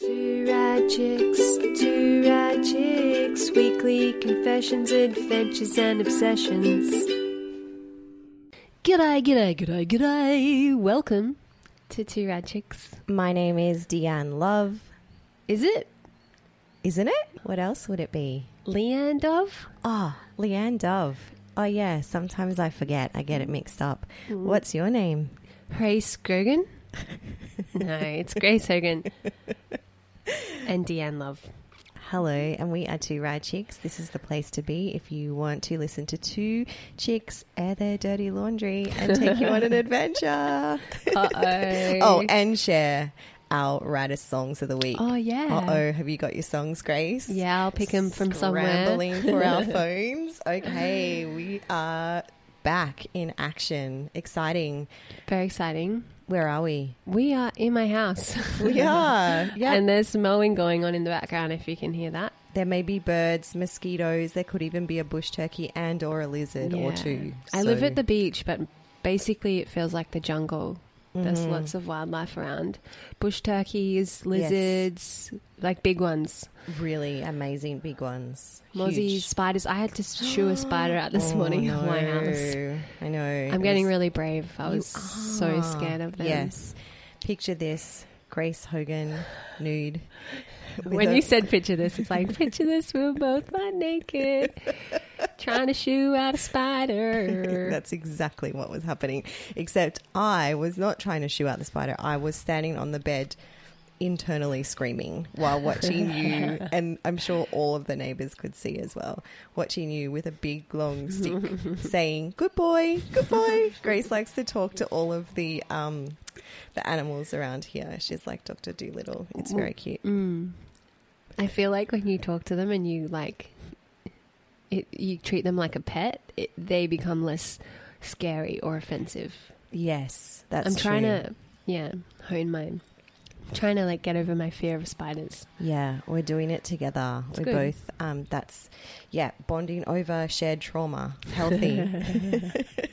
Two rad chicks, two rad chicks, weekly confessions, adventures, and obsessions. G'day, g'day, g'day, g'day. Welcome to Two Rad Chicks. My name is Deanne Love, Is it isn't it? What else would it be? Leanne Dove? Ah, Leanne Dove. Oh, yeah, sometimes I forget. I get it mixed up. Mm. What's your name? Grace Gergen? no, it's Grace Hogan. And Deanne Love. Hello, and we are Two Rad Chicks. This is the place to be if you want to listen to two chicks air their dirty laundry and take you on an adventure. Uh oh. oh, and share our raddest songs of the week. Oh, yeah. Uh oh, have you got your songs, Grace? Yeah, I'll pick them from somewhere. Scrambling for our phones. Okay, we are back in action. Exciting. Very exciting. Where are we? We are in my house. We are. Yeah. And there's mowing going on in the background if you can hear that. there may be birds, mosquitoes. There could even be a bush turkey and or a lizard or Yeah. two. I live at the beach, but basically it feels like the jungle. There's Mhm. lots of wildlife around. Bush turkeys, lizards, like big ones. really amazing big ones. Mozzies, Huge. spiders. I had to shoo a spider out this Oh, morning in my house. I know. I'm It getting was- really brave. I was so scared of them. Yes. Picture this Grace Hogan nude. When a- you said picture this, it's like, picture this, we're both naked, trying to shoo out a spider. That's exactly what was happening. Except I was not trying to shoo out the spider. I was standing on the bed internally screaming while watching you and I'm sure all of the neighbors could see as well watching you with a big long stick saying good boy good boy Grace likes to talk to all of the um the animals around here she's like Dr. Dolittle it's very cute Mm. I feel like when you talk to them and you like, it, you treat them like a pet, it, they become less scary or offensive. yes that's I'm trying true. to, yeah, hone mine. Trying to like get over my fear of spiders. Yeah, we're doing it together. It's we're good. both. Um, that's yeah, bonding over shared trauma. Healthy,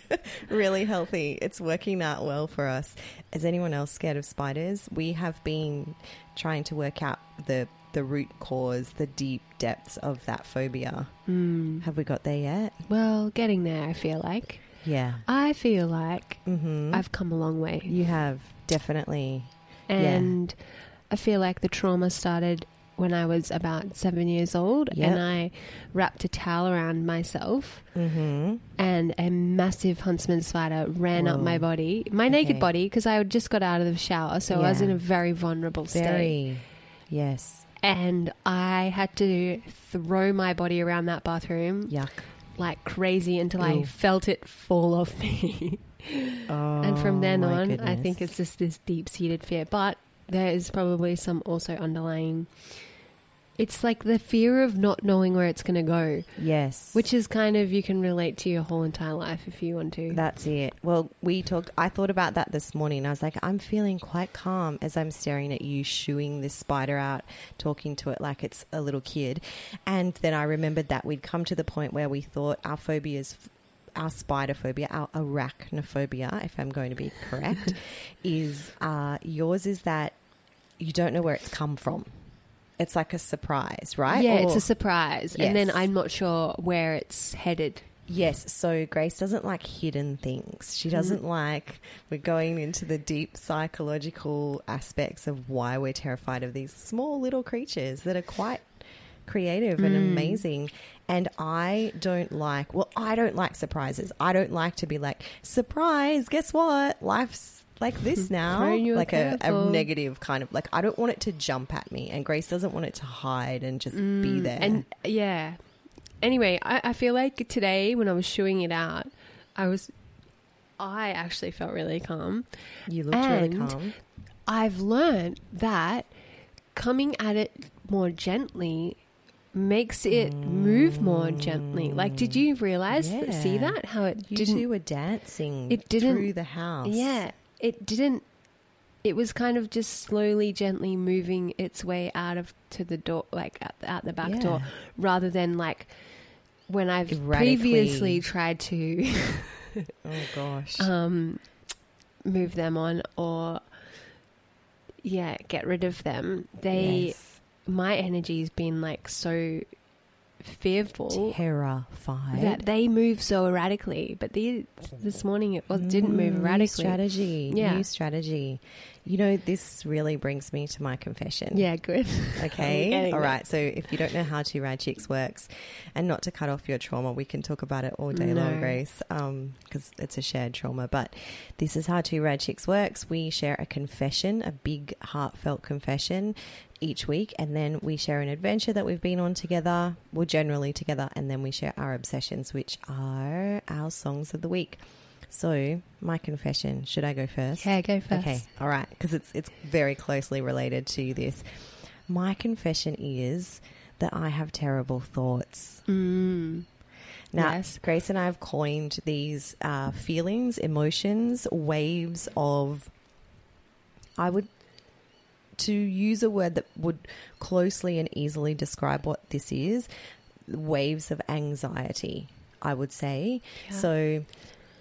really healthy. It's working out well for us. Is anyone else scared of spiders? We have been trying to work out the the root cause, the deep depths of that phobia. Mm. Have we got there yet? Well, getting there, I feel like. Yeah. I feel like Mm-hmm. I've come a long way. you have definitely. Yeah. And I feel like the trauma started when I was about seven years old Yep. and I wrapped a towel around myself Mm-hmm. and a massive huntsman spider ran up my body, my naked body, because I had just got out of the shower. So I was in a very vulnerable state. Very. Yes. And I had to throw my body around that bathroom Yuck. like crazy until I felt it fall off me. Oh, and from then oh my on, I think it's just this deep seated fear. But there is probably some also underlying. It's like the fear of not knowing where it's going to go, yes, which is kind of you can relate to your whole entire life if you want to. That's it. Well, we talked. I thought about that this morning. I was like, I'm feeling quite calm as I'm staring at you shooing this spider out, talking to it like it's a little kid. And then I remembered that we'd come to the point where we thought our phobias, our spider phobia, our arachnophobia, if I'm going to be correct, is uh, yours is that you don't know where it's come from. It's like a surprise, right? yeah, it's a surprise, and then I'm not sure where it's headed. Yes, so Grace doesn't like hidden things. She doesn't like we're going into the deep psychological aspects of why we're terrified of these small little creatures that are quite creative and mm. amazing. And I don't like, well, I don't like surprises. I don't like to be like, surprise, guess what? Life's like this now. Throwing you a like a, a negative kind of like, I don't want it to jump at me. And Grace doesn't want it to hide and just be mm. there. And yeah. Anyway, I, I feel like today when I was shooing it out, I was, I actually felt really calm. you looked really calm. I've learned that coming at it more gently makes it move more gently. Like, did you realize, th- see that? How it You didn't, two were dancing it didn't- through the house. yeah, it didn't, it was kind of just slowly, gently moving its way out of to the door, like out, out the back Yeah. door, rather than like when I've Erratically. previously tried to Oh gosh. um, move them on or yeah, get rid of them. They, Yes. My energy's been like so fearful terrified. that they move so erratically. But the, this morning it was, didn't move Mm, erratically. New strategy. Yeah. New strategy. You know, this really brings me to my confession. Yeah, good. Okay. All right. So if you don't know how Two Rad Chicks works, and not to cut off your trauma, we can talk about it all day long, Grace, um, because it's a shared trauma. But this is how Two Rad Chicks works. We share a confession, a big heartfelt confession each week, and then we share an adventure that we've been on together. Well, generally together, and then we share our obsessions, which are our songs of the week. So, my confession. Should I go first? Okay, go first. Okay, all right, because it's it's very closely related to this. My confession is that I have terrible thoughts. Mm. Now, Yes. Grace and I have coined these uh, feelings, emotions, waves of. I would to use a word that would closely and easily describe what this is. Waves of anxiety, I would say. Yeah. So,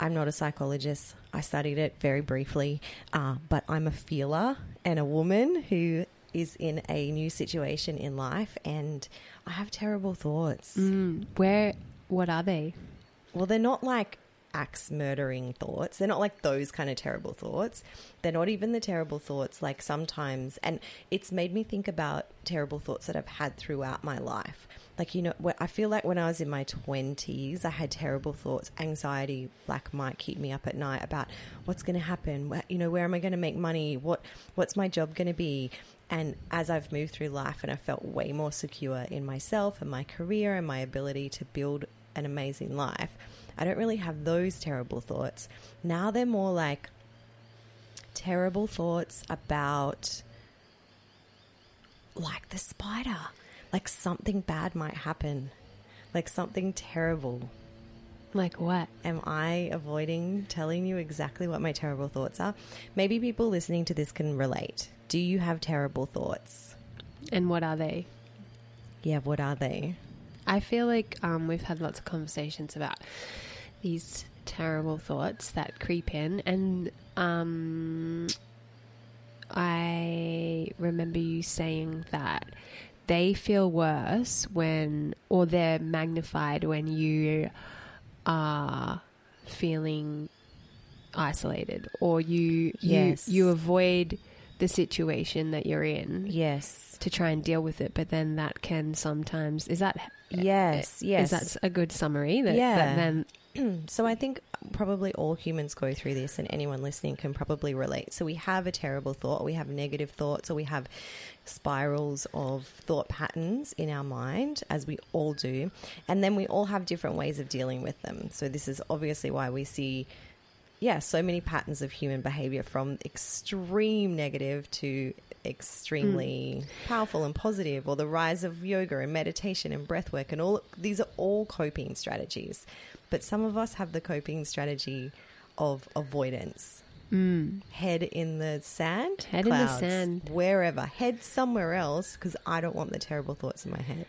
I'm not a psychologist. I studied it very briefly, uh, but I'm a feeler and a woman who is in a new situation in life, and I have terrible thoughts. Mm. Where? What are they? Well, they're not like axe murdering thoughts. They're not like those kind of terrible thoughts. They're not even the terrible thoughts like sometimes. And it's made me think about terrible thoughts that I've had throughout my life. Like, you know, I feel like when I was in my 20s, I had terrible thoughts. Anxiety, like, might keep me up at night about what's going to happen. You know, where am I going to make money? What, what's my job going to be? And as I've moved through life and I felt way more secure in myself and my career and my ability to build an amazing life, I don't really have those terrible thoughts. Now they're more like terrible thoughts about like the spider. Like something bad might happen. Like something terrible. Like what? Am I avoiding telling you exactly what my terrible thoughts are? Maybe people listening to this can relate. Do you have terrible thoughts? And what are they? Yeah, what are they? I feel like um, we've had lots of conversations about these terrible thoughts that creep in, and um, I remember you saying that they feel worse when, or they're magnified when you are feeling isolated, or you Yes. you you avoid the situation that you're in Yes. to try and deal with it, but then that can sometimes is that Yes, yes. is that a good summary? That, Yeah. that then So I think probably all humans go through this, and anyone listening can probably relate. So we have a terrible thought, we have negative thoughts, or we have spirals of thought patterns in our mind, as we all do, and then we all have different ways of dealing with them. So this is obviously why we see. Yeah, so many patterns of human behavior from extreme negative to extremely mm. powerful and positive, or the rise of yoga and meditation and breath work, and all these are all coping strategies. But some of us have the coping strategy of avoidance. Head in the sand, Head in the sand. wherever. Head somewhere else because I don't want the terrible thoughts in my head.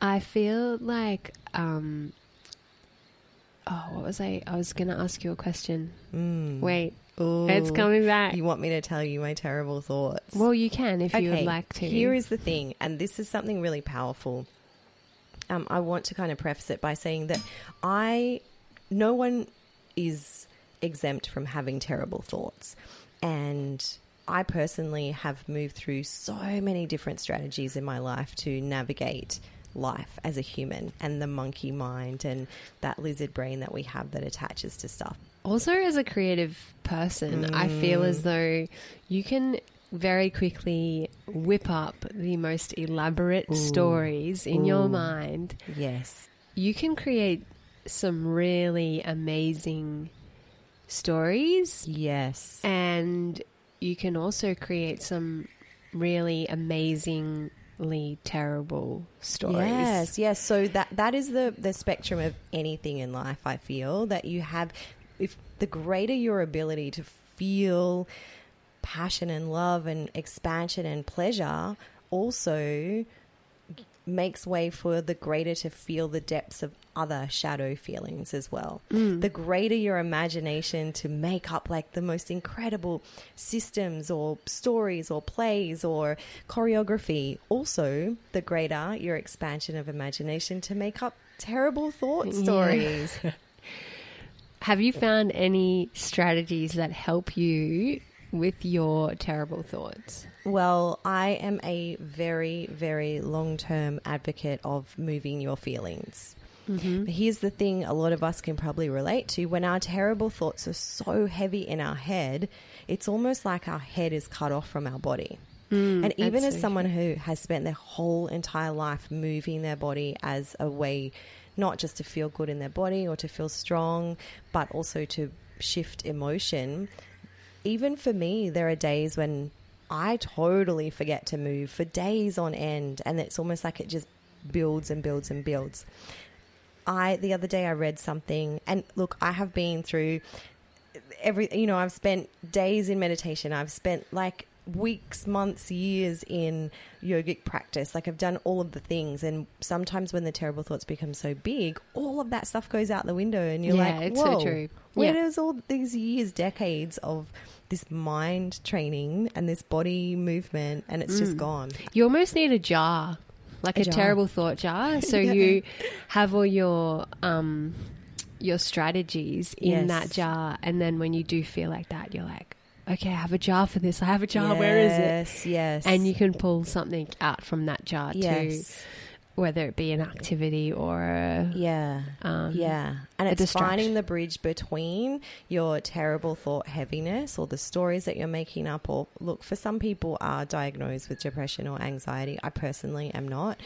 I feel like um oh what was I I was gonna ask you a question. Mm. Wait, Ooh. it's coming back. You want me to tell you my terrible thoughts? well, you can if you would like to. Here is the thing, and this is something really powerful. Um, I want to kind of preface it by saying that I, no one is exempt from having terrible thoughts. And I personally have moved through so many different strategies in my life to navigate life as a human and the monkey mind and that lizard brain that we have that attaches to stuff. Also, as a creative person, I feel Mm. as though you can very quickly whip up the most elaborate stories in your mind. Yes. You can create some really amazing stories Yes. and you can also create some really amazingly terrible stories. Yes, yes. So that that is the the spectrum of anything in life. I feel that you have, if the greater your ability to feel passion and love and expansion and pleasure, also makes way for the greater to feel the depths of other shadow feelings as well. Mm. The greater your imagination to make up like the most incredible systems or stories or plays or choreography, also the greater your expansion of imagination to make up terrible thought Yeah. stories. Have you found any strategies that help you with your terrible thoughts? Well, I am a very, very long term advocate of moving your feelings. Mm-hmm. But here's the thing a lot of us can probably relate to when our terrible thoughts are so heavy in our head, it's almost like our head is cut off from our body. and even as someone who has spent their whole entire life moving their body as a way not just to feel good in their body or to feel strong, but also to shift emotion, even for me, there are days when I totally forget to move for days on end, and it's almost like it just builds and builds and builds. I the other day I read something, and look, I have been through every. You know, I've spent days in meditation. I've spent like weeks, months, years in yogic practice. Like I've done all of the things, and sometimes when the terrible thoughts become so big, all of that stuff goes out the window, and you're Yeah, like, it's so "Whoa, true. Where Yeah. does all these years, decades of this mind training and this body movement, and it's just Mm. gone. You almost need a jar, like A a, jar. terrible thought jar. So Yeah. you have all your um your strategies in Yes. that jar, and then when you do feel like that, you're like, okay, I have a jar for this. I have a jar. Where is it? Yes, yes. And you can pull something out from that jar too, yes. Whether it be an activity or a, Yeah. um, Yeah. And it's finding the bridge between your terrible thought heaviness or the stories that you're making up. Or look, for some people are diagnosed with depression or anxiety. I personally am not.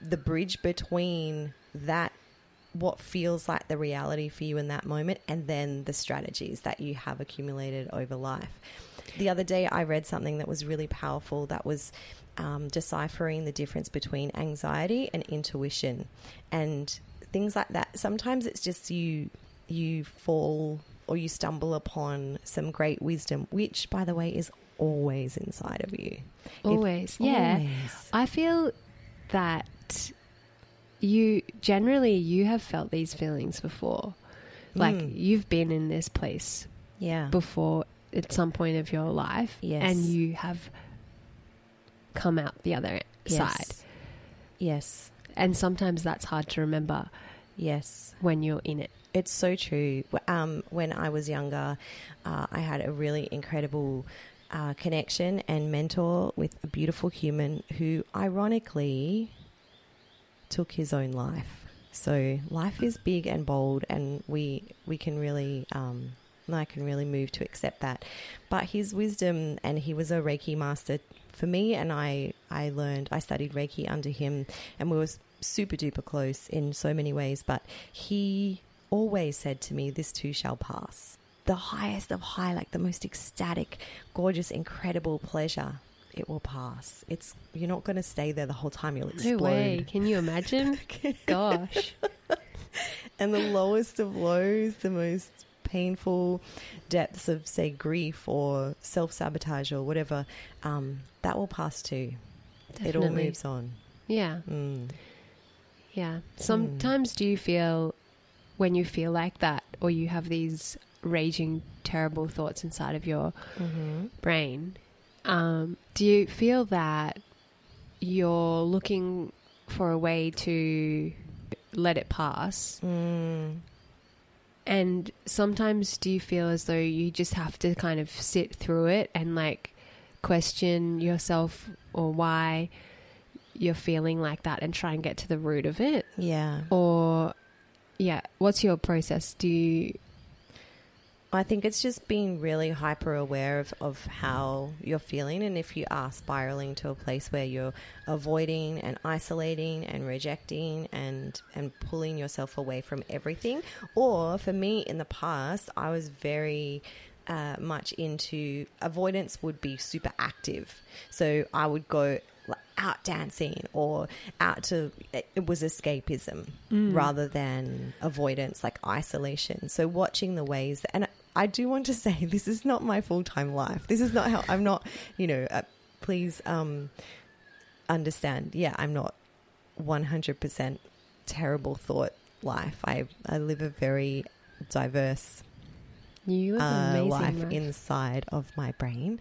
The bridge between that, what feels like the reality for you in that moment, and then the strategies that you have accumulated over life. The other day, I read something that was really powerful that was um, deciphering the difference between anxiety and intuition and things like that. Sometimes it's just you you fall or you stumble upon some great wisdom, which, by the way, is always inside of you. If- always, yeah. Always. I feel that you generally you have felt these feelings before. Like Mm. you've been in this place Yeah. before at some point of your life Yes. and you have come out the other Yes. side. Yes. And sometimes that's hard to remember Yes. when you're in it. It's so true. Um, when I was younger, uh, I had a really incredible uh, connection and mentor with a beautiful human who, ironically, took his own life. So life is big and bold, and we we can really. Um, I can really move to accept that, but his wisdom and he was a Reiki master for me, and I I learned I studied Reiki under him, and we were super duper close in so many ways. But he always said to me, This too shall pass. The highest of high, like the most ecstatic, gorgeous, incredible pleasure, it will pass. It's you're not going to stay there the whole time. You'll explode. No way. Can you imagine? Gosh. And the lowest of lows, the most painful depths of, say, grief or self sabotage or whatever, um, that will pass too. It all moves on. Yeah. Mm. Yeah. Sometimes do you feel when you feel like that or you have these raging terrible thoughts inside of your Mm-hmm. brain, um, do you feel that you're looking for a way to let it pass? Mm. And sometimes do you feel as though you just have to kind of sit through it and like question yourself or why you're feeling like that and try and get to the root of it? Yeah. Or, yeah, what's your process? Do you, I think it's just being really hyper aware of, of how you're feeling. And if you are spiraling to a place where you're avoiding and isolating and rejecting and, and pulling yourself away from everything, or for me in the past, I was very uh, much into avoidance, would be super active. So I would go out dancing or out to, it, it was escapism rather than avoidance, like isolation. So watching the ways, and I do want to say this is not my full time life. This is not how I'm not, you know, uh, please um, understand. Yeah, I'm not 100% terrible thought life. I, I live a very diverse You uh, amazing life life. inside of my brain.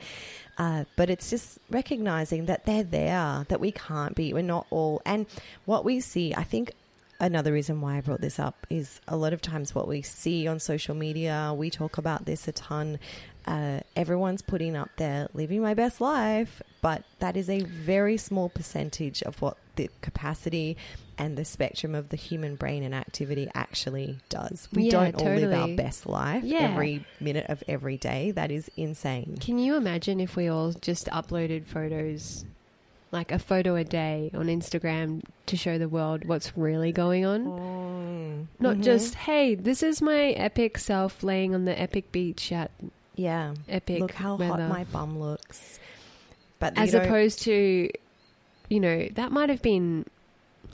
Uh, but it's just recognizing that they're there, that we can't be, we're not all. And what we see, I think another reason why I brought this up is a lot of times what we see on social media, we talk about this a ton. Uh, everyone's putting up there living my best life, but that is a very small percentage of what the capacity and the spectrum of the human brain and activity actually does. We Yeah, don't all live our best life Yeah. every minute of every day. That is insane. Can you imagine if we all just uploaded photos, like a photo a day on Instagram to show the world what's really going on? Mm. Not Mhm. just, hey, this is my epic self laying on the epic beach at yeah. epic Look how weather. hot my bum looks. But As opposed to, you know, that might have been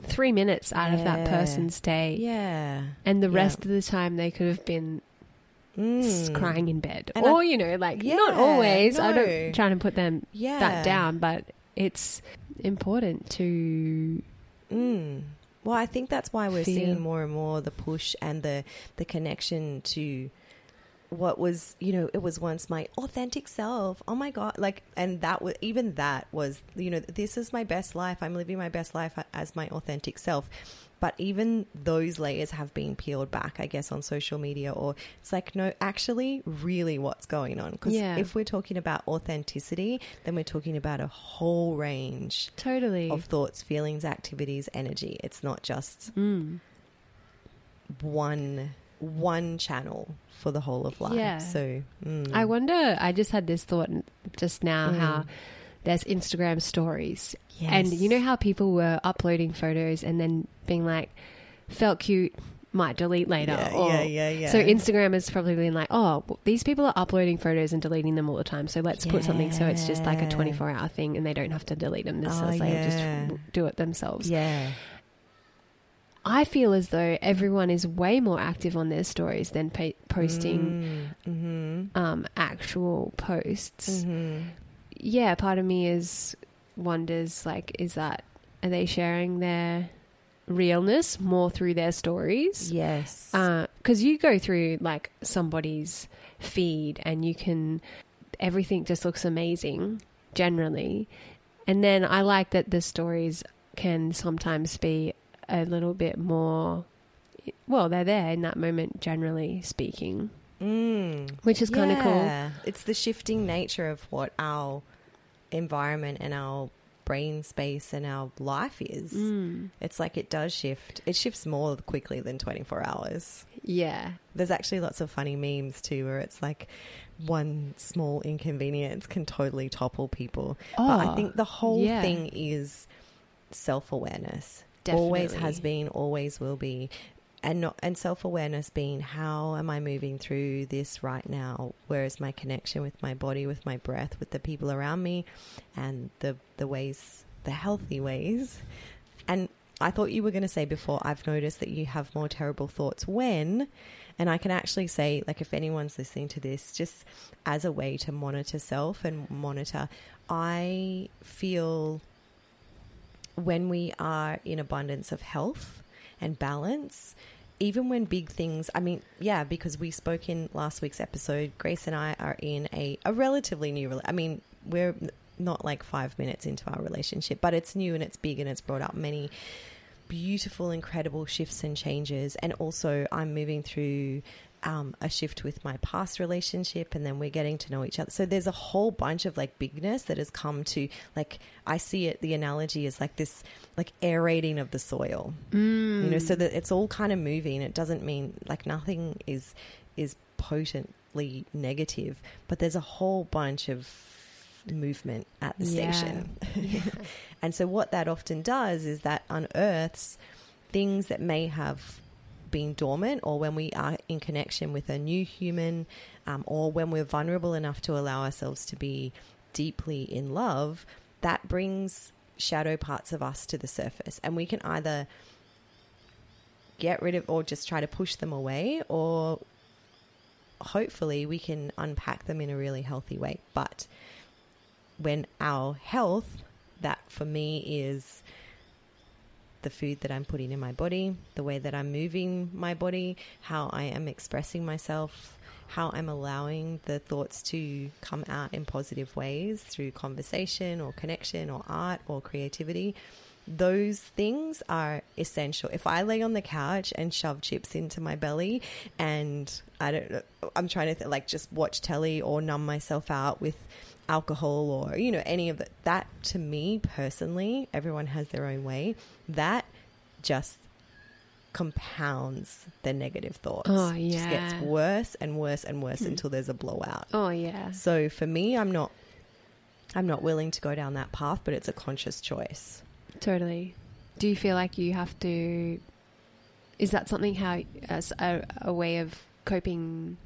three minutes out of that person's day. yeah, And the Yeah. rest of the time they could have been Mm. crying in bed. And or, I- you know, like, Yeah, not always. I don't trying to put them yeah, that down, but it's important to Mm. Well, I think that's why we're Feel. seeing more and more the push and the the connection to what was you know it was once my authentic self oh my god like and that was even that was you know this is my best life i'm living my best life as my authentic self but even those layers have been peeled back i guess on social media or it's like no actually really what's going on because Yeah. if we're talking about authenticity then we're talking about a whole range totally. of thoughts, feelings, activities, energy. It's not just Mm. one one channel for the whole of life. Yeah. So mm. I wonder, I just had this thought just now Mm. how there's Instagram stories. Yes. And you know how people were uploading photos and then being like, felt cute, might delete later. Yeah, or, yeah, yeah, yeah. So Instagram has probably been like, oh, well, these people are uploading photos and deleting them all the time. So let's put something so it's just like a 24 hour thing and they don't have to delete them. This Oh, is like yeah. just do it themselves. yeah, I feel as though everyone is way more active on their stories than pa- posting mm-hmm. um, actual posts. Mm-hmm. Yeah, part of me is wonders like, is that are they sharing their realness more through their stories? yes, Because you go through like somebody's feed and you can, everything just looks amazing generally. And then I like that the stories can sometimes be a little bit more, well, they're there in that moment, generally speaking, mm. which is kind of cool. It's the shifting nature of what our environment and our brain space and our life is. Mm. It's like it does shift. It shifts more quickly than 24 hours. Yeah. There's actually lots of funny memes too, where it's like one small inconvenience can totally topple people. but I Oh, think the whole yeah. thing is self awareness. Always has been, always will be. And not, and self awareness being how am I moving through this right now? Where is my connection with my body, with my breath, with the people around me, and the the ways, the healthy ways. And I thought you were going to say before. I've noticed that you have more terrible thoughts when, and I can actually say, like, if anyone's listening to this, just as a way to monitor self and monitor, I feel when we are in abundance of health and balance, even when big things, I mean, yeah, because we spoke in last week's episode, Grace and I are in a, a relatively new, I mean, we're not like five minutes into our relationship, but it's new and it's big and it's brought up many beautiful, incredible shifts and changes. And also, I'm moving through um, a shift with my past relationship, and then we're getting to know each other. So there's a whole bunch of like bigness that has come to like I see it. The analogy is like this, like aerating of the soil. Mm. You know, so that it's all kind of moving. It doesn't mean like nothing is is potently negative, but there's a whole bunch of movement at the Yeah. station. And so, what that often does is that unearths things that may have been dormant, or when we are in connection with a new human, um, or when we're vulnerable enough to allow ourselves to be deeply in love, that brings shadow parts of us to the surface. And we can either get rid of or just try to push them away, or hopefully we can unpack them in a really healthy way. But when our health, that for me is the food that I'm putting in my body, the way that I'm moving my body, how I am expressing myself, how I'm allowing the thoughts to come out in positive ways through conversation or connection or art or creativity. Those things are essential. If I lay on the couch and shove chips into my belly and I don't I'm trying to th- like just watch telly or numb myself out with alcohol or you know any of that that to me personally everyone has their own way that just compounds the negative thoughts Oh, It just gets worse and worse and worse Mm. until there's a blowout Oh yeah. so for me i'm not i'm not willing to go down that path but it's a conscious choice Totally. Do you feel like you have to? Is that something how as a, a way of coping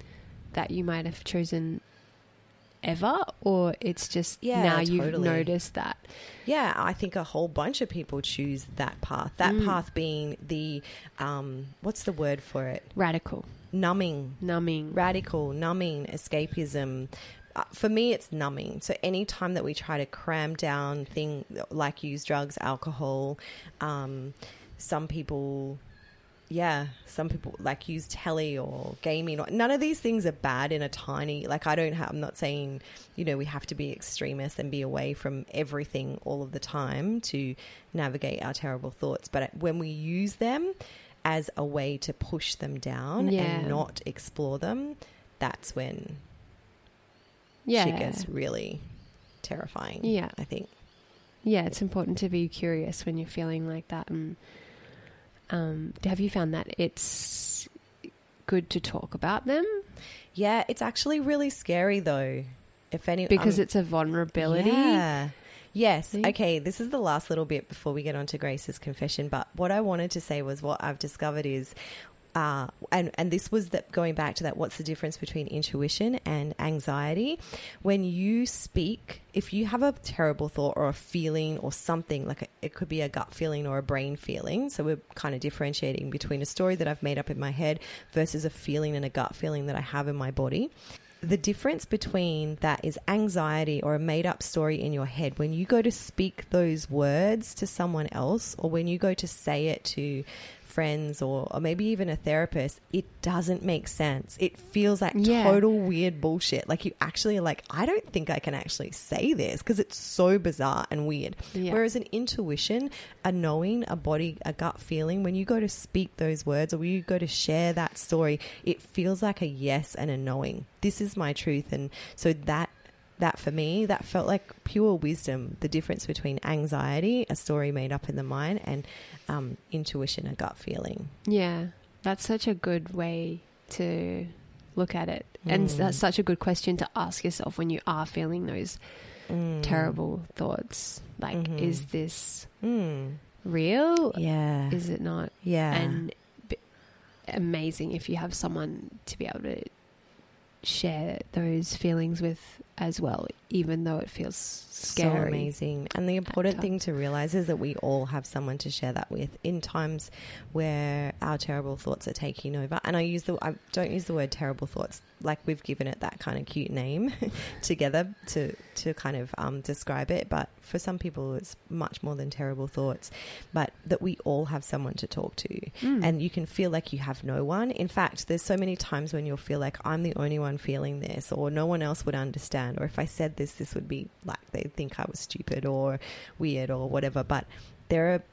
that you might have chosen ever, or it's just Yeah, now you've noticed that? Yeah, I think a whole bunch of people choose that path. That Mm. path being the, um, what's the word for it? Radical, Numbing, numbing. radical, numbing, escapism. Uh, for me, it's numbing. So anytime that we try to cram down thing like use drugs, alcohol, um, some people. Yeah, some people like use telly or gaming. Or, none of these things are bad in a tiny. Like I don't have. I'm not saying you know we have to be extremists and be away from everything all of the time to navigate our terrible thoughts. But when we use them as a way to push them down Yeah. and not explore them, that's when yeah, shit gets really terrifying. Yeah. I think. yeah. It's important to be curious when you're feeling like that. And um, have you found that it's good to talk about them Yeah, it's actually really scary though. If any, because um, it's a vulnerability? Yeah. Yes. See? Okay. This is the last little bit before we get on to Grace's confession. But what I wanted to say was what I've discovered is, uh, and and this was that going back to that. What's the difference between intuition and anxiety? When you speak, if you have a terrible thought or a feeling or something like a, it could be a gut feeling or a brain feeling. So we're kind of differentiating between a story that I've made up in my head versus a feeling and a gut feeling that I have in my body the difference between that is anxiety or a made up story in your head. When you go to speak those words to someone else, or when you go to say it to friends or, or maybe even a therapist, it doesn't make sense. It feels like Yeah. total weird bullshit. Like you actually are like, I don't think I can actually say this because it's so bizarre and weird. Yeah. Whereas an intuition, a knowing, a body, a gut feeling, when you go to speak those words or when you go to share that story, it feels like a yes and a knowing. This is my truth. And so that that for me, that felt like pure wisdom. The difference between anxiety, a story made up in the mind, and um, intuition, a gut feeling. Yeah, that's such a good way to look at it. And Mm. that's such a good question to ask yourself when you are feeling those Mm. terrible thoughts. Like, Mhm. is this Mm. real? Yeah. Is it not? yeah. And b- amazing if you have someone to be able to share those feelings with as well, even though it feels scary. So amazing. And the important thing to realize is that we all have someone to share that with in times where our terrible thoughts are taking over. And I use the I don't use the word terrible thoughts like we've given it that kind of cute name together to to kind of um, describe it. But for some people, it's much more than terrible thoughts. But that we all have someone to talk to, Mm. and you can feel like you have no one. In fact, there's so many times when you'll feel like I'm the only one feeling this, or no one else would understand, or if I said this, this would be like they'd think I was stupid or weird or whatever. But there are,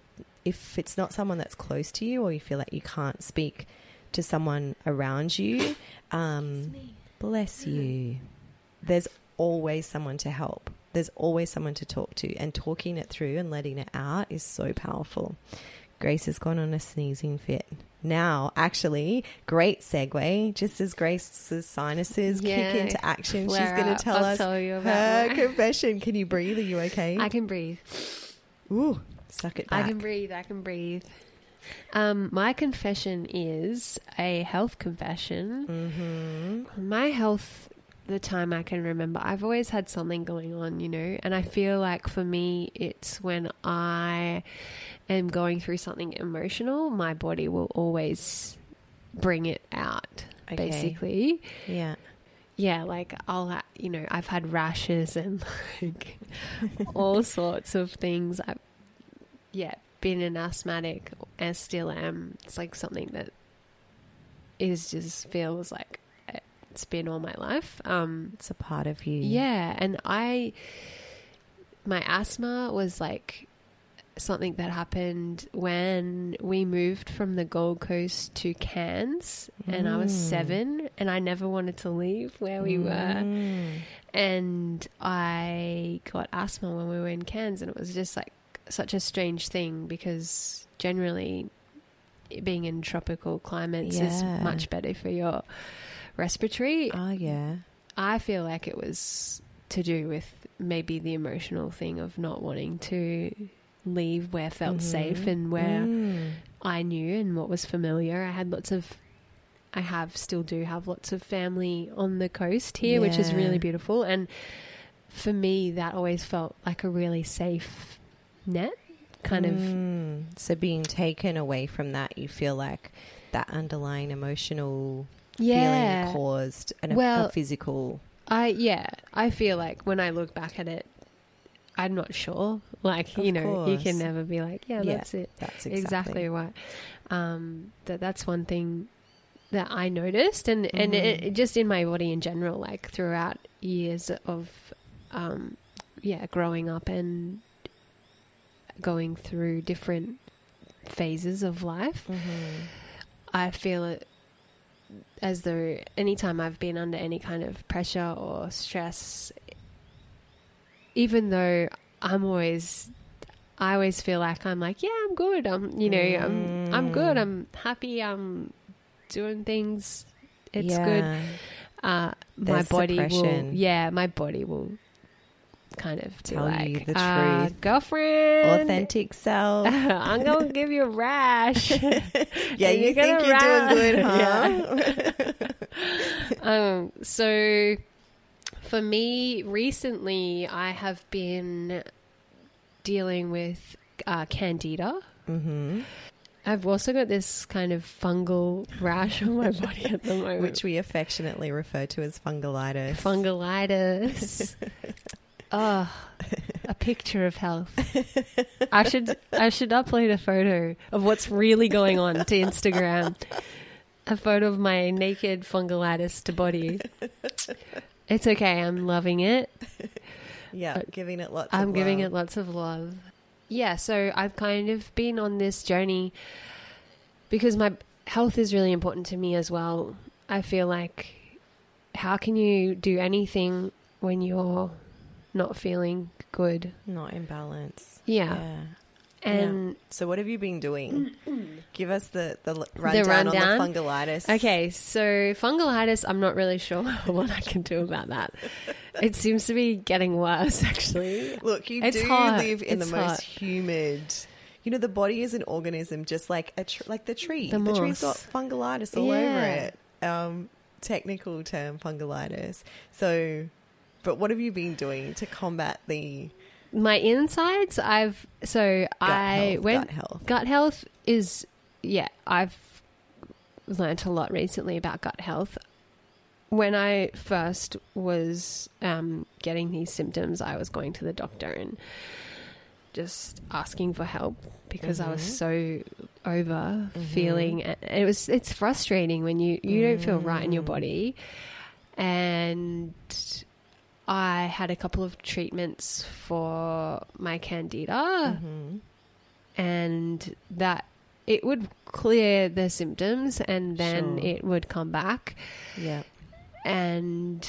if it's not someone that's close to you, or you feel like you can't speak to someone around you, um, bless you. There's always someone to help. There's always someone to talk to, and talking it through and letting it out is so powerful. Grace has gone on a sneezing fit. Now, actually, great segue. Just as Grace's sinuses Yeah, kick into action, she's going to tell I'll us tell her mine. confession. Can you breathe? Are you okay? I can breathe. Ooh, suck it back. I can breathe. I can breathe. Um, my confession is a health confession. Mm-hmm. My health, the time I can remember, I've always had something going on, you know, and I feel like for me, it's when I am going through something emotional, my body will always bring it out, Okay. basically. Yeah. Yeah, like I'll, you know, I've had rashes and like all sorts of things. I've, yeah, been an asthmatic and still am. It's like something that is just feels like it's been all my life. Um, It's a part of you. yeah, and I, my asthma was like something that happened when we moved from the Gold Coast to Cairns, and I was Mm. seven, and I never wanted to leave where we were, Mm. and I got asthma when we were in Cairns, and it was just like such a strange thing because generally being in tropical climates is much better for your respiratory Oh yeah. I feel like it was to do with maybe the emotional thing of not wanting to leave where felt Mhm. safe and where Mm. I knew and what was familiar. I had lots of, I have, still do have lots of family on the coast here, which is really beautiful. And for me, that always felt like a really safe net, kind of. Mm. So being taken away from that, you feel like that underlying emotional Yeah. feeling caused an, Well, a physical. I, yeah, I feel like when I look back at it, I'm not sure. Like, Of you know, you can never be like, yeah, Yeah. that's it. That's exactly, exactly, right. Um, that that's one thing that I noticed, and and Mhm. it, it just in my body in general, like throughout years of, um, yeah, growing up and going through different phases of life, Mhm. I feel it as though anytime I've been under any kind of pressure or stress, even though I'm always, I always feel like I'm like, yeah, I'm good. I'm, you know, I'm, I'm good. Mm. I'm happy. I'm doing things. It's good. Uh, my body will, yeah, my body will kind of Tell like, you the "Uh, truth. girlfriend. Authentic self. I'm gonna give you a rash. yeah, you think you're ra- doing good, huh? um, so for me, recently, I have been dealing with uh, candida. mm-hmm. I've also got this kind of fungal rash on my body at the moment, Which we affectionately refer to as fungalitis. fungalitis. oh, a picture of health. I should I should upload a photo of what's really going on to Instagram. A photo of my naked fungalitis to body. It's okay. I'm loving it. yeah, but giving it lots. I'm giving it lots of love. Yeah, so I've kind of been on this journey because my health is really important to me as well. I feel like how can you do anything when you're not feeling good? not in balance. Yeah. Yeah. And So what have you been doing? Give us the the l- rundown, rundown? on the fungalitis. okay, so fungalitis, I'm not really sure what I can do about that. It seems to be getting worse actually. Look, you It's do hot. live in It's the most hot. humid. You know, the body is an organism, just like a tr- like the tree. The The, tree's got moss. fungalitis all Yeah. over it. Um, technical term, fungalitis. So, but what have you been doing to combat the My insides, I've so gut I health, went gut health? gut health is yeah i've learnt a lot recently about gut health when i first was um, getting these symptoms i was going to the doctor and just asking for help because i was Mhm. so over Mhm. feeling and it was it's frustrating when you you don't feel right in your Mm. body and i had a couple of treatments for my candida Mhm. and that it would clear the symptoms and then Sure. it would come back Yeah. and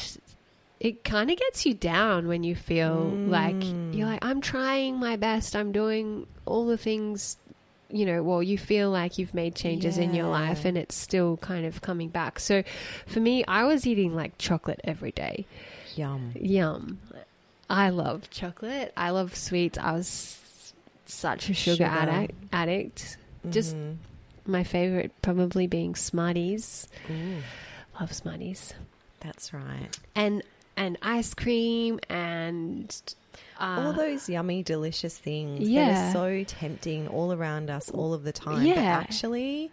it kind of gets you down when you feel like Mm. you're like I'm trying my best I'm doing all the things you know well you feel like you've made changes in your life and it's still kind of coming back so for me I was eating like chocolate every day Yum. Yum. I love chocolate. I love sweets. I was such a sugar, Sugar. addict. addict. Just- Mhm. My favorite probably being Smarties. Ooh, Love Smarties. that's right. And and ice cream and uh, all those yummy, delicious things that yeah. are so tempting all around us all of the time. But Yeah. actually,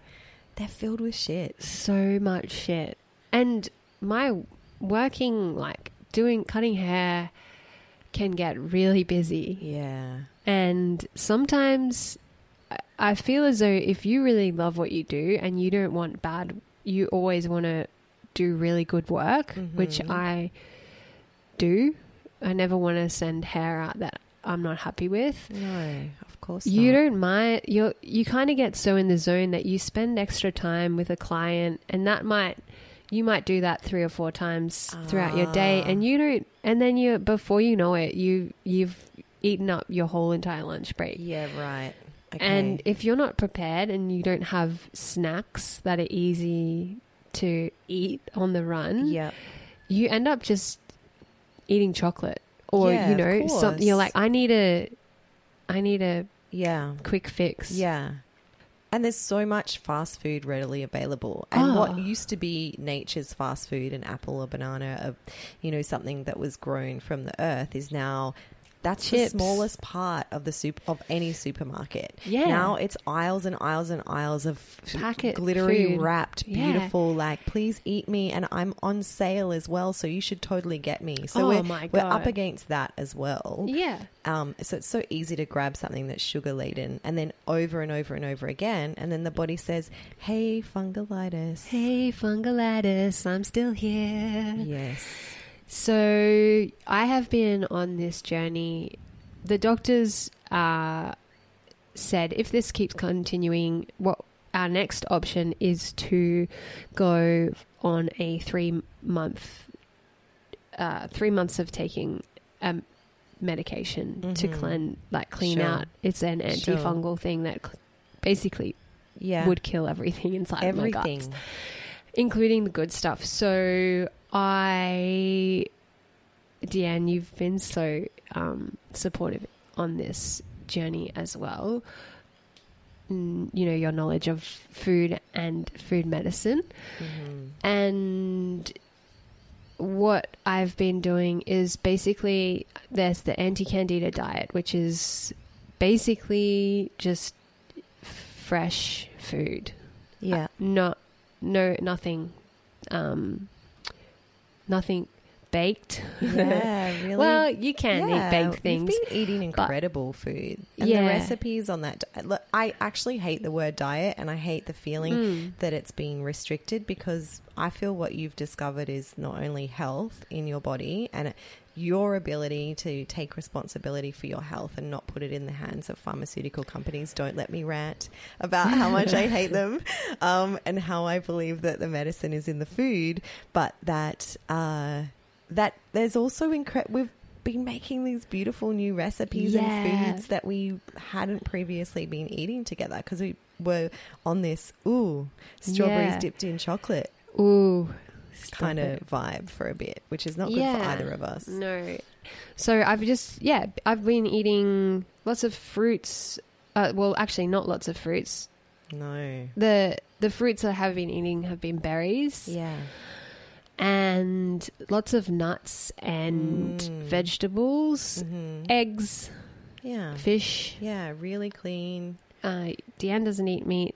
they're filled with shit. so much shit. And my working like doing cutting hair can get really busy. Yeah. And sometimes I feel as though if you really love what you do and you don't want bad, you always want to do really good work, which Mhm. I do. I never want to send hair out that I'm not happy with. No, of course You not. don't mind. You're you kind of get so in the zone that you spend extra time with a client, and that might you might do that three or four times throughout your day, Ah. and you don't. And then you before you know it, you you've eaten up your whole entire lunch break. Yeah, right. Okay. And if you're not prepared and you don't have snacks that are easy to eat on the run, yeah, you end up just eating chocolate, or Yeah, you know, something. You're like, I need a, I need a yeah, quick fix. yeah. And there's so much fast food readily available. And Oh. what ah. used to be nature's fast food, an apple or banana, a, you know, something that was grown from the earth, is now that's Chips. the smallest part of the soup of any supermarket. Yeah. Now it's aisles and aisles and aisles of Packet glittery food. wrapped, Yeah. beautiful. Like, please eat me, and I'm on sale as well, so you should totally get me. So Oh we're my we're up against that as well. Yeah. Um, so it's so easy to grab something that's sugar laden and then over and over and over again, and then the body says, "Hey, fungolitis." Hey, fungolitis, I'm still here. Yes. So I have been on this journey. The doctors uh, said if this keeps continuing, what our next option is to go on a three month, uh, three months of taking um, medication to Mhm. clean, like clean Sure. out. It's an Sure. antifungal thing that cl- basically Yeah. would kill everything inside my everything. guts including the good stuff. So I, Deanne, you've been so um, supportive on this journey as well. You know your knowledge of food and food medicine, Mhm. and what I've been doing is basically there's the anti candida diet, which is basically just fresh food Yeah. not no nothing um nothing baked Yeah. Really. well you can Yeah, eat baked things You've been eating incredible food, and Yeah. the recipes on that. Look, I actually hate the word diet, and I hate the feeling Mm. that it's being restricted because I feel what you've discovered is not only health in your body and it, your ability to take responsibility for your health and not put it in the hands of pharmaceutical companies. Don't let me rant about how much I hate them um, and how I believe that the medicine is in the food, but that uh, that there's also incredible. We've been making these beautiful new recipes Yeah. and foods that we hadn't previously been eating together because we were on this ooh strawberries Yeah. dipped in chocolate ooh kind of vibe for a bit, which is not good for either of us. no so i've just yeah i've been eating lots of fruits uh, well actually not lots of fruits No. the the fruits i have been eating have been berries Yeah. and lots of nuts and Mm. vegetables hmm eggs Yeah. fish Yeah. Really clean. uh, deanne doesn't eat meat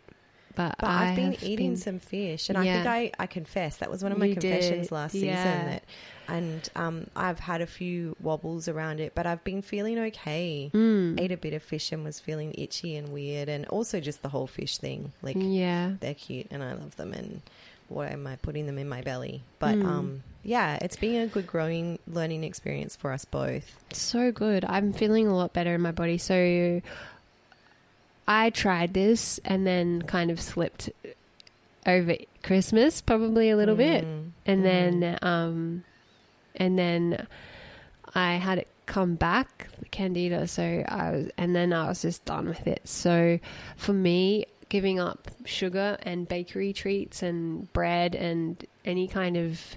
but, But I I've been eating been- some fish, and I think I, I confess that was one of my You confessions did, last yeah. season. That, and um, I've had a few wobbles around it, but I've been feeling okay. Mm. Ate a bit of fish and was feeling itchy and weird, and also just the whole fish thing. Like yeah. they're cute and I love them, and why am I putting them in my belly? But Mm. um, yeah, it's been a good growing learning experience for us both. So good. I'm feeling a lot better in my body. So I tried this and then kind of slipped over Christmas, probably a little bit. Mm. And Mhm. then, um, and then I had it come back, the candida. So I was, and then I was just done with it. So for me, giving up sugar and bakery treats and bread and any kind of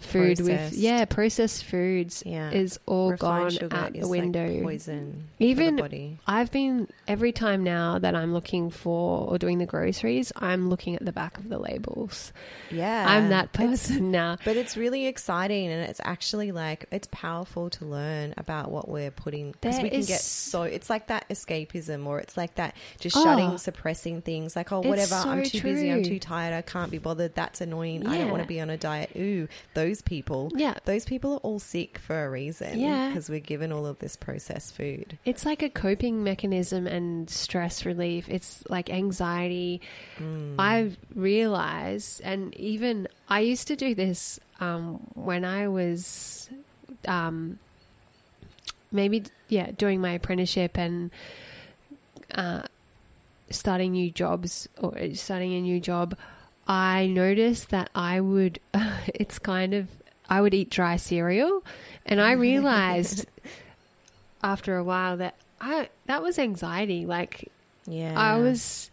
food Processed. with yeah processed foods yeah, is all Refined gone out the like window. poison. Even- for the body. I've been every time now that I'm looking for or doing the groceries, I'm looking at the back of the labels. Yeah, I'm that It's- person now. But it's really exciting and it's actually like it's powerful to learn about what we're putting because we can is- get so it's like that escapism or it's like that just Oh. shutting, suppressing things like oh It's whatever, I'm so too busy, I'm too tired, I can't be bothered, that's annoying, I don't want to be on a diet. Ooh, those those people. Yeah. Those people are all sick for a reason. Yeah. Because we're given all of this processed food. It's like a coping mechanism and stress relief. It's like anxiety. Mm. I've realized, and even I used to do this um, when I was um, maybe, yeah, doing my apprenticeship and uh, starting new jobs or starting a new job. I noticed that I would, it's kind of, I would eat dry cereal. And I realized after a while that I, that was anxiety. Like, Yeah. I was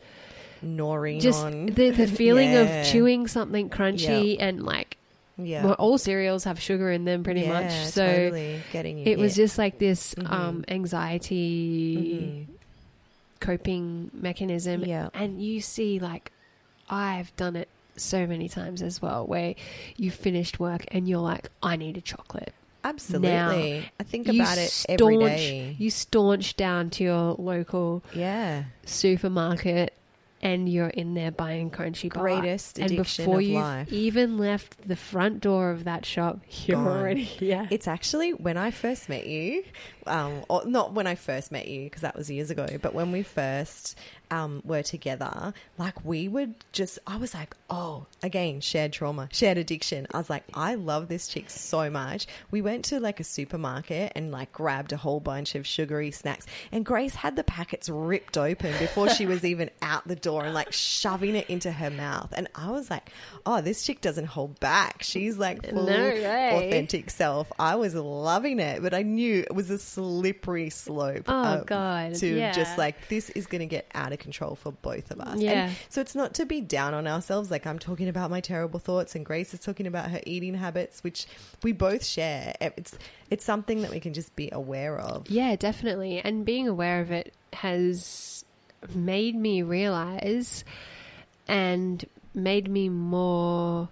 gnawing just on. the, the feeling Yeah. of chewing something crunchy and like Yeah. well, all cereals have sugar in them pretty Yeah, much so totally getting you it was just like this Mhm. um, anxiety Mhm. coping mechanism Yeah. and you see like i've done it so many times as well where you finished work and you're like i need a chocolate Absolutely. Now, I think about it every staunch- day. you staunch down to your local Yeah. supermarket and you're in there buying crunchy bar. Greatest and addiction before of you've life. even left the front door of that shop you're Gone. already yeah It's actually when I first met you, um, or not when I first met you because that was years ago, but when we first um, were together, like we would just, I was like, oh, again, shared trauma, shared addiction. I was like, I love this chick so much. We went to like a supermarket and like grabbed a whole bunch of sugary snacks, and Grace had the packets ripped open before she was even out the door and like shoving it into her mouth. And I was like, oh, this chick doesn't hold back. She's like full No authentic self. I was loving it, but I knew it was a slippery slope. Oh, um, God, To yeah. just like this is going to get out of control for both of us. Yeah. And so it's not to be down on ourselves. Like I'm talking about my terrible thoughts, and Grace is talking about her eating habits, which we both share. It's it's something that we can just be aware of. yeah definitely and being aware of it has made me realize and made me more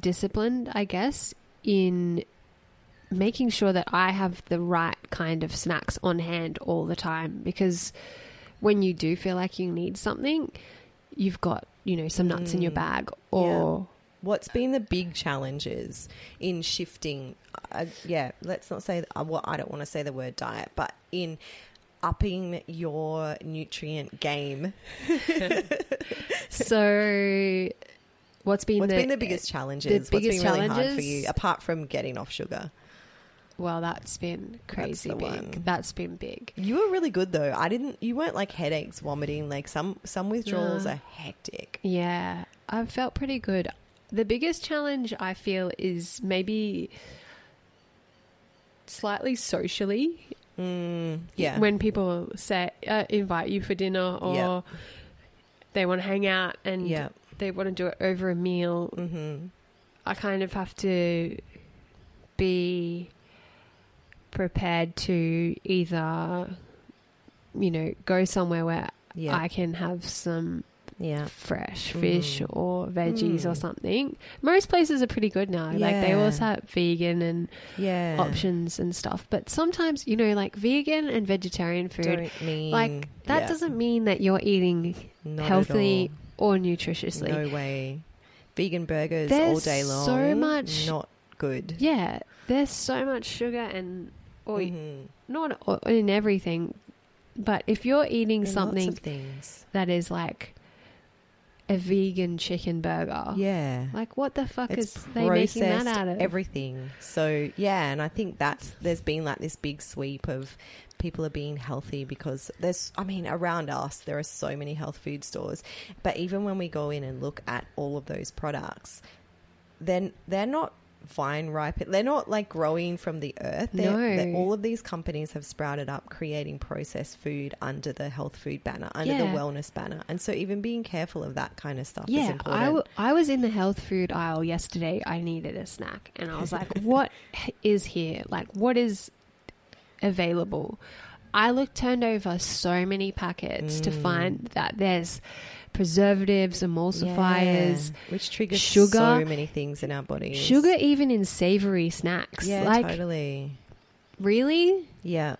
disciplined i guess in making sure that i have the right kind of snacks on hand all the time because when you do feel like you need something you've got you know some nuts in your Mm. bag or What's been the big challenges in shifting? Uh, yeah, let's not say. Uh, well, I don't want to say the word diet, but in upping your nutrient game. so what's been What's the, been the biggest challenges? What's biggest been really hard for you, apart from getting off sugar? Well that's been crazy the big one. that's been big You were really good though. I didn't. You weren't like headaches, vomiting. Like some some withdrawals are hectic. Yeah, I've felt pretty good. The biggest challenge I feel is maybe slightly socially. Mm, yeah. When people say uh, invite you for dinner or Yeah. they want to hang out and Yeah. they want to do it over a meal, hmm I kind of have to be prepared to either you know go somewhere where Yeah. I can have some yeah. fresh fish Mm. or veggies or Mm. something. Most places are pretty good now. Like they Yeah. also have vegan and Yeah. options and stuff. But sometimes, you know, like vegan and vegetarian food, mean like that yeah, doesn't mean that you're eating not healthy or nutritiously. No way. Vegan burgers There's all day long. so much- Not good. Yeah, there's so much sugar and or Mhm. not o- in everything. But if you're eating In something that is like a vegan chicken burger, Yeah. like what the fuck It's is they making that out of? everything. So yeah, and I think that's there's been like this big sweep of people are being healthy because there's I mean around us there are so many health food stores, but even when we go in and look at all of those products, then they're not vine ripe. They're not like growing from the earth. They're, No. they're- all of these companies have sprouted up creating processed food under the health food banner, under the wellness banner. And so even being careful of that kind of stuff is Yeah, important. I, w- I was in the health food aisle yesterday. I needed a snack, and I was like, "What is here? Like, what is available?" I looked turned over so many packets to Mm. find that there's preservatives, emulsifiers, Yeah, which triggers sugar- so many things in our bodies. sugar, even in savory snacks. yeah, like, totally. really, Yeah,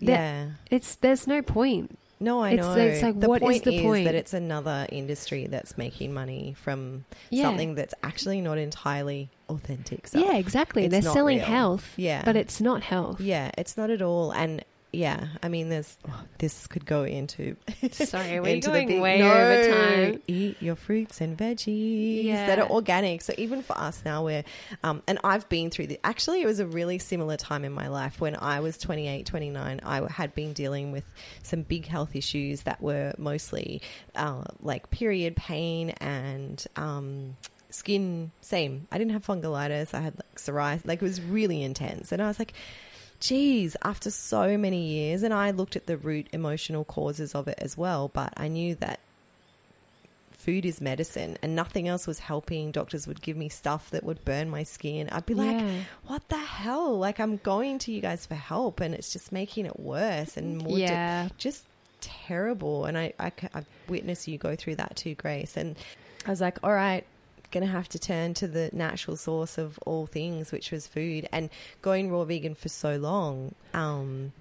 That- yeah, it's there's no point. No, I It's- know. it's like, the what is point the point? that it's another industry that's making money from Yeah. something that's actually not entirely authentic. Stuff. Yeah, exactly. It's They're selling real. health, Yeah. but it's not health. Yeah, it's not at all. And yeah, I mean, there's oh, this could go into. Sorry, we're into the big- way No, over time. Eat your fruits and veggies Yeah. that are organic. So even for us now, we're um, and I've been through the. Actually, it was a really similar time in my life when I was 28, 29. I had been dealing with some big health issues that were mostly uh, like period pain and. Um, Skin, same. I didn't have fungulitis. I had like psoriasis. Like it was really intense, and I was like, geez, after so many years, and I looked at the root emotional causes of it as well, but I knew that food is medicine and nothing else was helping. Doctors would give me stuff that would burn my skin. I'd be like, Yeah. what the hell? Like, I'm going to you guys for help, and it's just making it worse and more. de- Yeah. just terrible. And I, I've witnessed you go through that too, Grace. And I was like, all right, gonna have to turn to the natural source of all things, which was food. And going raw vegan for so long, um,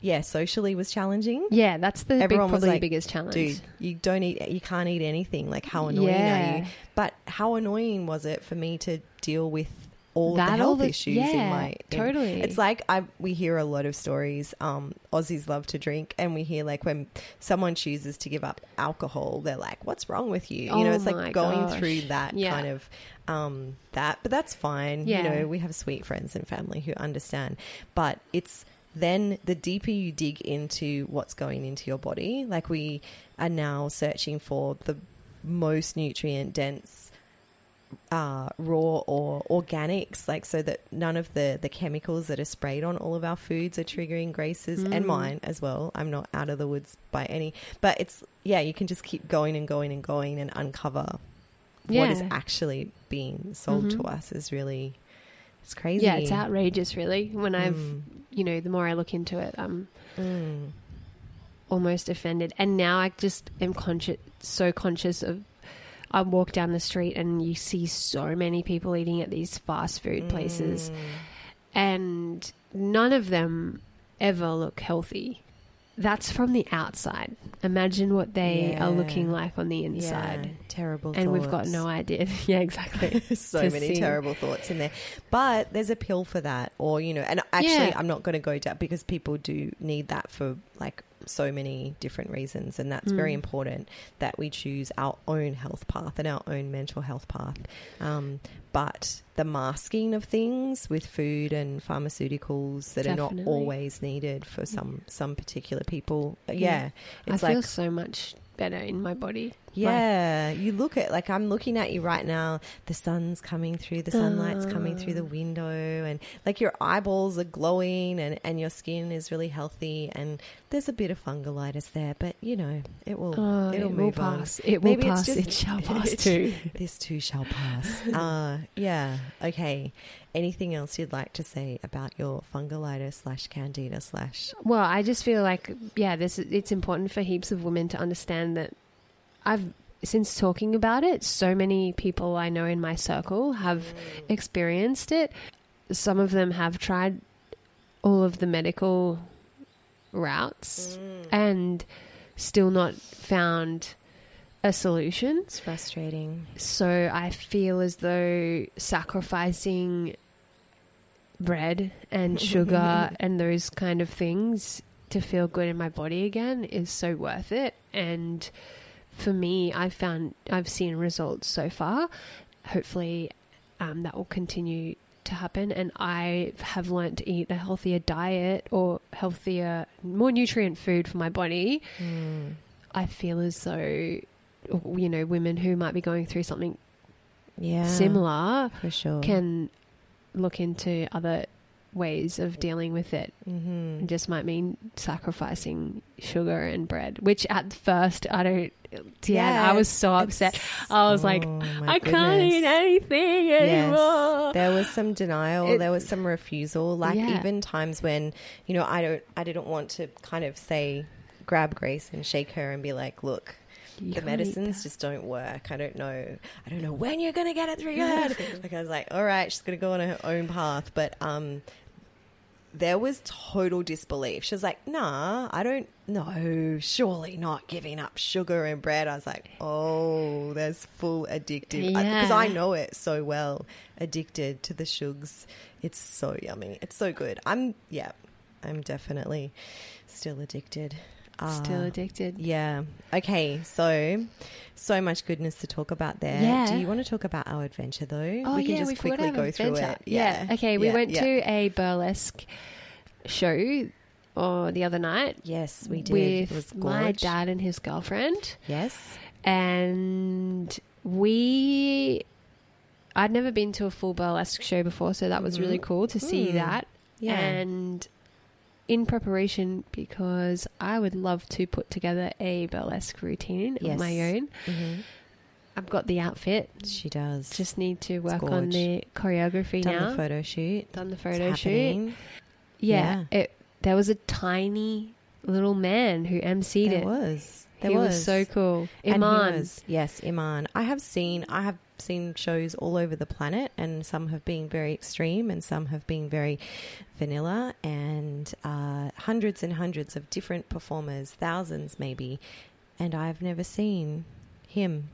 yeah, socially was challenging. Yeah, that's the big, Everyone was probably the like, biggest challenge. Dude, you don't eat, you can't eat anything. Like, how annoying are you? But how annoying was it for me to deal with all That, the all health the- issues in yeah, my? in- totally. it's like I we hear a lot of stories. Um, Aussies love to drink, and we hear like when someone chooses to give up alcohol, they're like, "What's wrong with you?" You know, Oh it's like going gosh. through that Yeah. kind of um, that. But that's fine. You know, we have sweet friends and family who understand. But it's then the deeper you dig into what's going into your body, like we are now searching for the most nutrient dense uh, raw or organics, like so that none of the the chemicals that are sprayed on all of our foods are triggering Grace's and Mm. mine as well. I'm not out of the woods by any, but it's yeah, you can just keep going and going and going and uncover what is actually being sold to Mhm. us is really it's crazy. Yeah, it's outrageous, really. When I've, Mm. you know, the more I look into it, I'm Mm. almost offended. And now I just am conscious, so conscious of. I walk down the street and you see so many people eating at these fast food places, Mm. and none of them ever look healthy. That's from the outside. Imagine what they Yeah. are looking like on the inside. Yeah, terrible. And we've got no idea. yeah, exactly. so many see. terrible thoughts in there. But there's a pill for that, or you know, and actually, Yeah. I'm not going to go down because people do need that for like so many different reasons, and that's very Mm. important that we choose our own health path and our own mental health path. Um, but the masking of things with food and pharmaceuticals that are not always needed for some some particular people, yeah, Yeah. I like feel so much better in my body. Yeah, you look at like I'm looking at you right now. The sun's coming through, the sunlight's coming through the Ah. window, and like your eyeballs are glowing, and and your skin is really healthy. And there's a bit of fungulitis there, but you know it will Oh, it'll it will move on. pass. It will Maybe pass. just- it shall pass too. This too shall pass. uh, yeah. Okay. Anything else you'd like to say about your fungulitis slash candida slash? Well, I just feel like yeah, this it's important for heaps of women to understand that I've since talking about it, so many people I know in my circle have mm. experienced it. Some of them have tried all of the medical routes mm. and still not found a solution. It's frustrating. So I feel as though sacrificing bread and sugar and those kind of things to feel good in my body again is so worth it. And for me, I've found I've seen results so far. Hopefully, um, that will continue to happen. And I have learned to eat a healthier diet or healthier, more nutrient food for my body. Mm. I feel as though, you know, women who might be going through something Yeah. similar for sure. can look into other ways of dealing with it. Mm-hmm. It just might mean sacrificing sugar and bread, which at first I don't. Yeah, I was so upset. I was like, I can't eat anything anymore. There was some denial. It- there was some refusal. Like Yeah. even times when you know I don't, I didn't want to kind of say, grab Grace and shake her and be like, look. You the medicines just don't work. I don't know. I don't know when you're gonna get it through your head. like I was like, all right, she's gonna go on her own path. But um, there was total disbelief. She was like, "Nah, I don't. know, surely not giving up sugar and bread." I was like, "Oh, there's full addictive because Yeah. I know it so well. Addicted to the sugars. It's so yummy. It's so good. I'm yeah, I'm definitely still addicted. Still Ah, addicted. yeah. Okay. So, so much goodness to talk about there. Yeah. Do you want to talk about our adventure though? Oh we can yeah, just quickly go through adventure. it. Yeah. Okay, we Yeah, went yeah. to a burlesque show or the other night Yes, we did. with it was my dad and his girlfriend, Yes. and we. I'd never been to a full burlesque show before, so that was really Mhm. cool to see Mm. that. Yeah. And in preparation, because I would love to put together a burlesque routine of Yes. my own. hmm I've got the outfit. She does. Just need to work on the choreography done now. the photo shoot. Done the It's photo shoot. happening. Yeah, it. There was a tiny little man who emceed There it. was. There he was. was. so cool. Iman. was- yes, Iman. I have seen. I have seen shows all over the planet, and some have been very extreme, and some have been very vanilla, and uh, hundreds and hundreds of different performers, thousands maybe, and I've never seen him.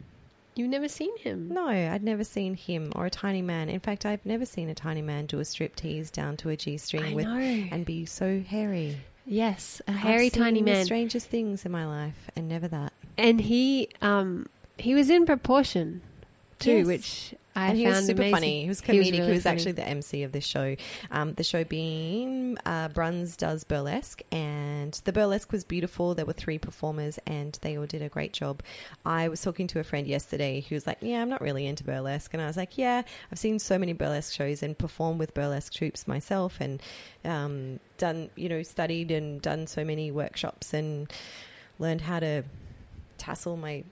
You've never seen him. No, I'd never seen him or a tiny man. In fact, I've never seen a tiny man do a strip tease down to a G string with know. and be so hairy. yes, a hairy tiny the man, strangest things in my life, and never that. and he um he was in proportion too, Yes. which I and he found was super amazing. funny. He was He was comedic. He was, actually the MC of this show. Um, the show being uh, Bruns does burlesque, and the burlesque was beautiful. There were three performers, and they all did a great job. I was talking to a friend yesterday who was like, "Yeah, I'm not really into burlesque," and I was like, "Yeah, I've seen so many burlesque shows and performed with burlesque troops myself, and um, done, you know, studied and done so many workshops and learned how to tassel my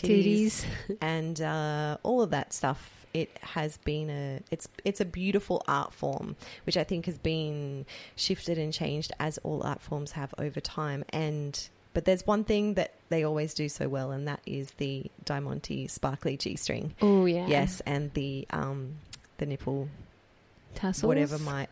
titties titties. and uh, all of that stuff. It has been a it's it's a beautiful art form, which I think has been shifted and changed as all art forms have over time. And but there's one thing that they always do so well, and that is the Diamante sparkly G string. Oh yeah. Yes, and the um the nipple Tassels. whatever might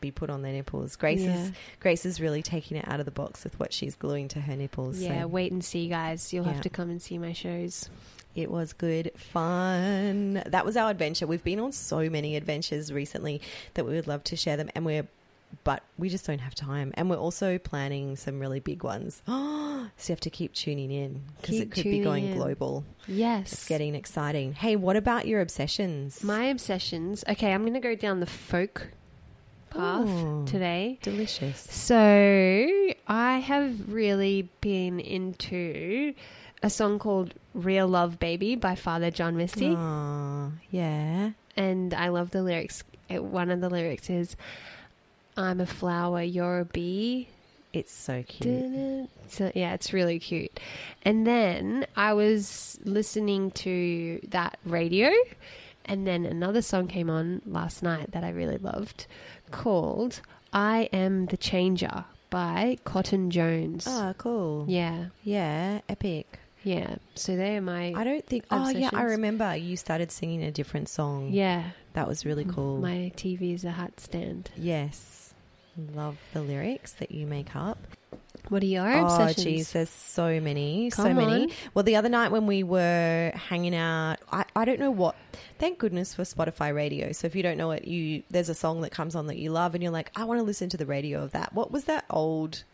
be put on their nipples. Grace Yeah. is Grace is really taking it out of the box with what she's gluing to her nipples. Yeah, so. wait and see, guys. You'll Yeah. have to come and see my shows. It was good fun. That was our adventure. We've been on so many adventures recently that we would love to share them, and we're, but we just don't have time. And we're also planning some really big ones. so you have to keep tuning in because it could be going in. global. Yes. It's getting exciting. Hey, what about your obsessions? my obsessions. Okay, I'm going to go down the folk path Ooh. today. delicious. So I have really been into a song called "Real Love Baby" by Father John Misty, Aw, yeah. and I love the lyrics. One of the lyrics is, "I'm a flower, you're a bee." It's so cute. So yeah, it's really cute. And then I was listening to that radio, and then another song came on last night that I really loved, called "I Am the Changer" by Cotton Jones. Oh, cool. Yeah, Yeah, epic. yeah. So they're my I don't think. Oh, yeah, I remember you started singing a different song. yeah. That was really cool. My TV is a hat stand. Yes. Love the lyrics that you make up. What are your Oh, obsessions? geez, there's so many, so Come many. on. Well, the other night when we were hanging out, I, I don't know what. Thank goodness for Spotify radio. So if you don't know it, you there's a song that comes on that you love, and you're like, I want to listen to the radio of that. What was that old?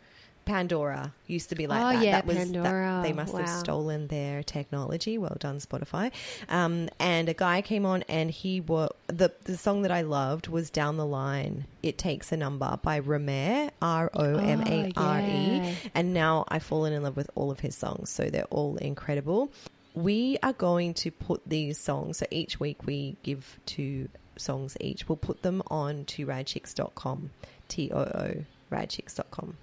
Pandora used to be like Oh, that. yeah, that was, that- Pandora. they must have stolen their technology. Well done, Spotify. Um, and a guy came on, and he was the the song that I loved was "Down the Line." It takes a number by Romare, R O M A R E. And now I've fallen in love with all of his songs, so they're all incredible. We are going to put these songs, so each week we give two songs each. We'll put them on to radchicks.com, T O O, radchicks.com,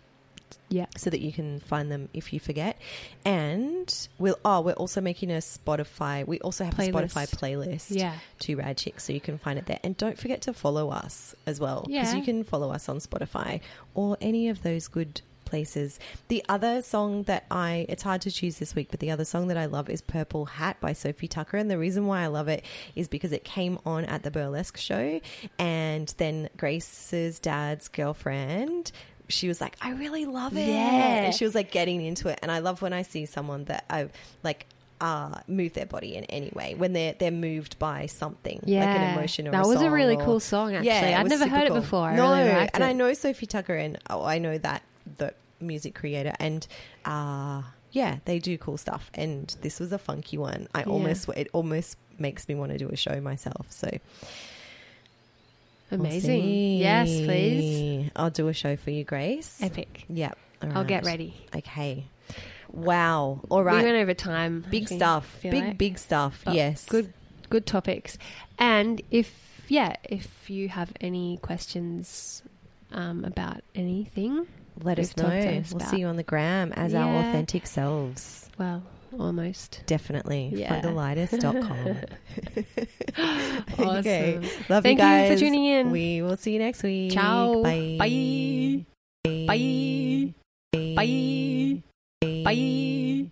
Yeah. so that you can find them if you forget. And we'll, oh, we're also making a Spotify, we also have a Spotify playlist Yeah. to Radchicks, so you can find it there. And don't forget to follow us as well, because Yeah. you can follow us on Spotify or any of those good places. The other song that I, it's hard to choose this week, but the other song that I love is Purple Hat by Sofi Tukker. And the reason why I love it is because it came on at the burlesque show. And then Grace's dad's girlfriend she was like, I really love it. Yeah. And she was like getting into it. And I love when I see someone that I like uh, move their body in any way when they're they're moved by something like an emotion or that a was a really or- cool song. Actually, I'd was never heard cool. it before. I no, really and it. I know Sofi Tukker and oh, I know that the music creator and uh yeah, they do cool stuff. And this was a funky one. I Yeah. almost it almost makes me want to do a show myself. So amazing. see. yes, please. I'll do a show for you, Grace. Epic. Yep. all I'll get ready. Okay. Wow. All right. We right. went over time. Big think, stuff. Big like. big stuff. But yes. Good good topics. And if yeah, if you have any questions um, about anything, Let us know. us We'll about. see you on the gram as our authentic selves. well, almost. Definitely. Yeah. Fundalitis.com. Awesome. Okay. Love Thank you guys. you for tuning in. We will see you next week. Ciao. Bye. Bye. Bye. Bye. Bye.